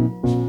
Telefonnummer.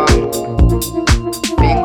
one. Being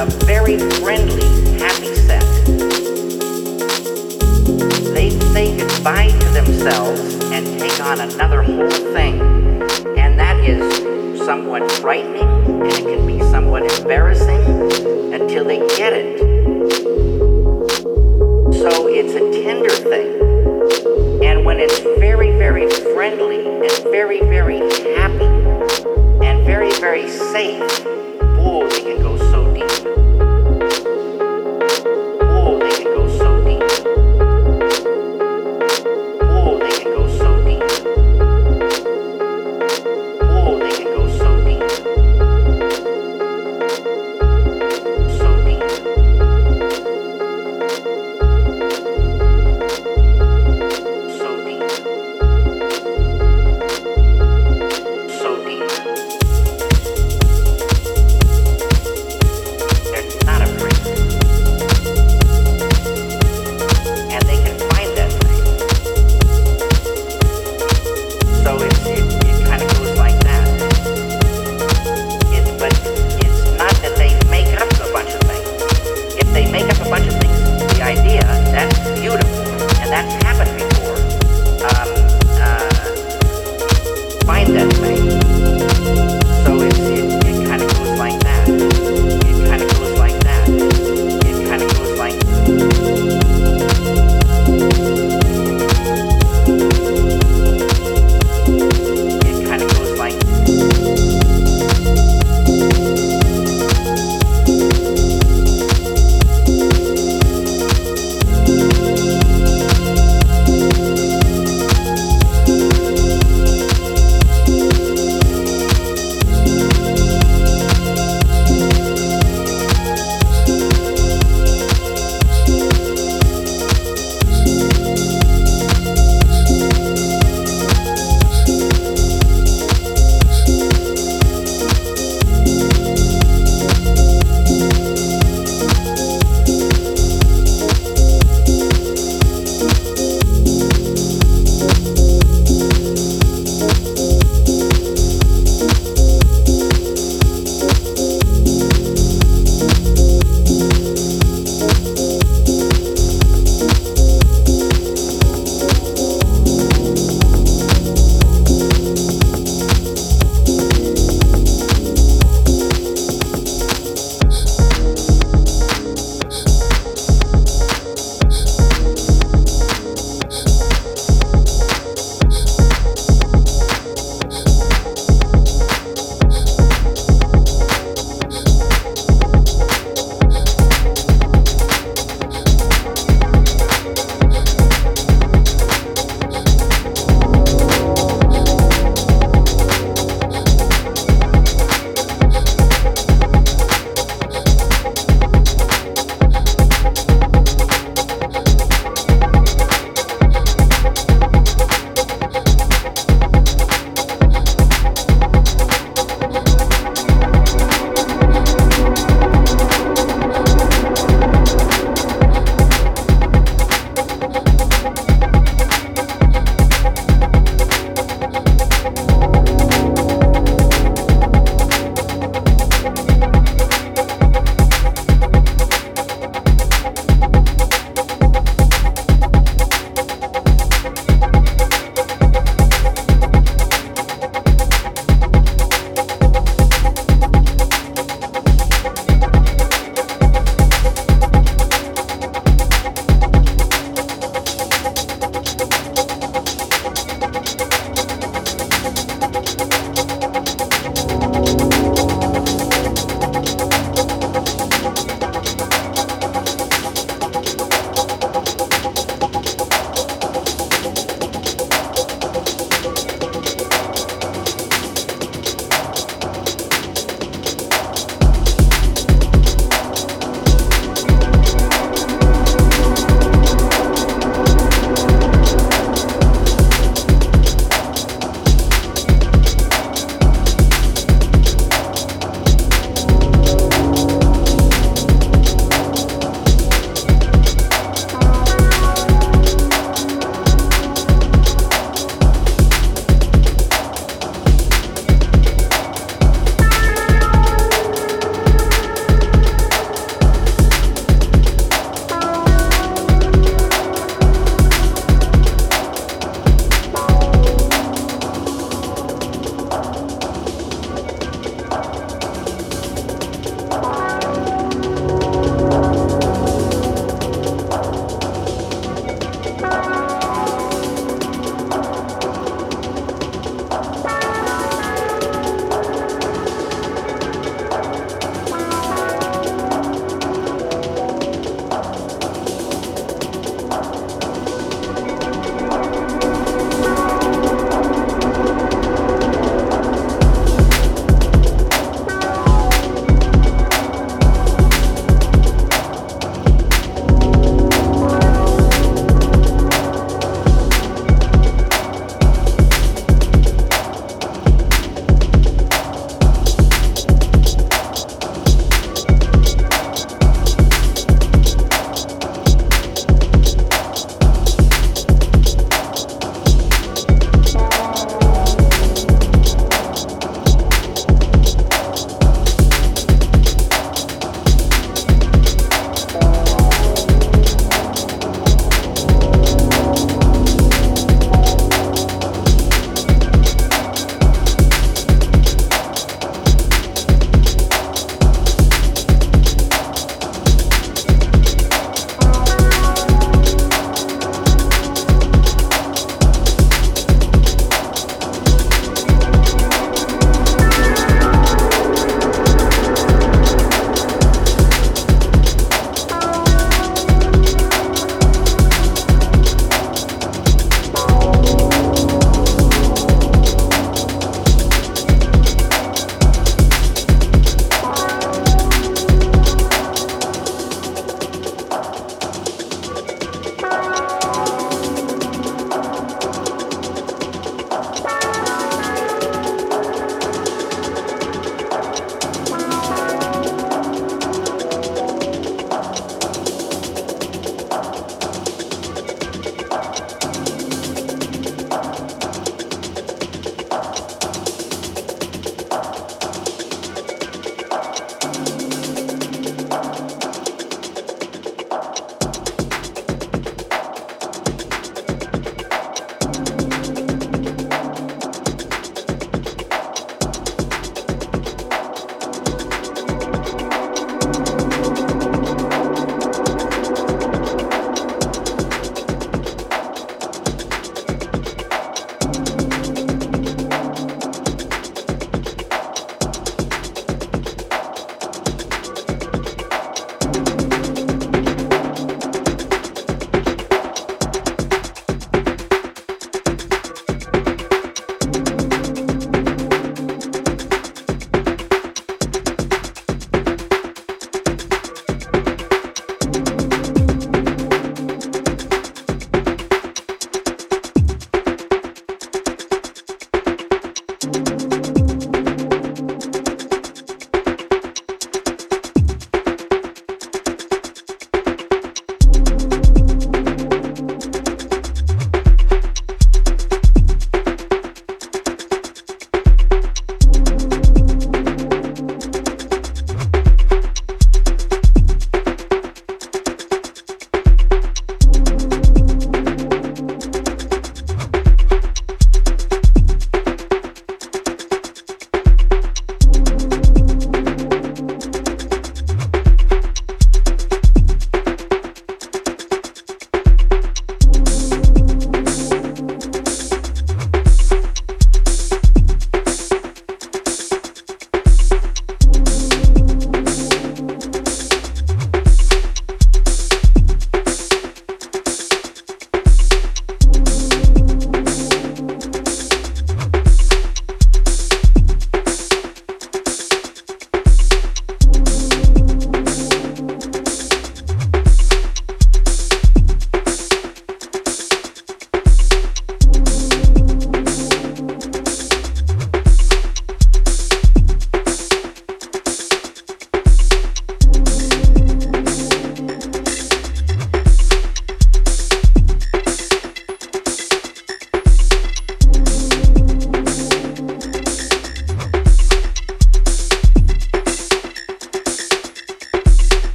a very friendly, happy set. They say goodbye to themselves and take on another whole thing. And that is somewhat frightening and it can be somewhat embarrassing until they get it. So it's a tender thing. And when it's very, very friendly and very, very happy and very, very safe, oh, they can go so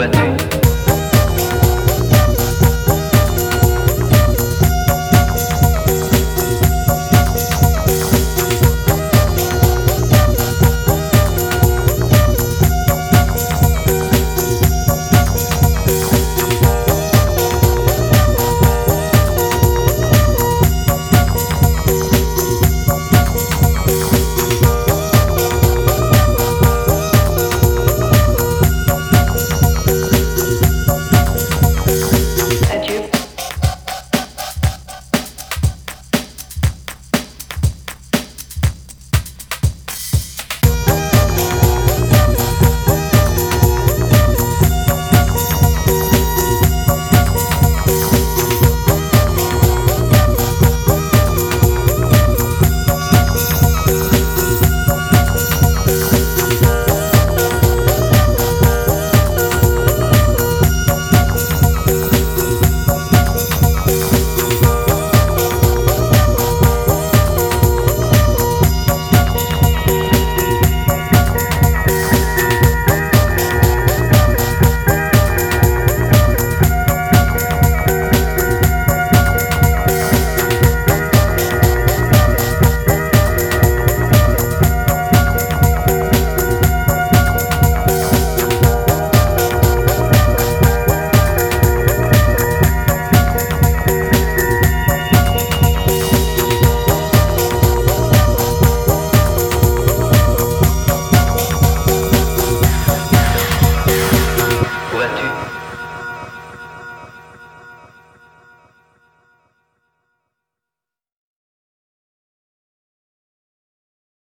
poverty.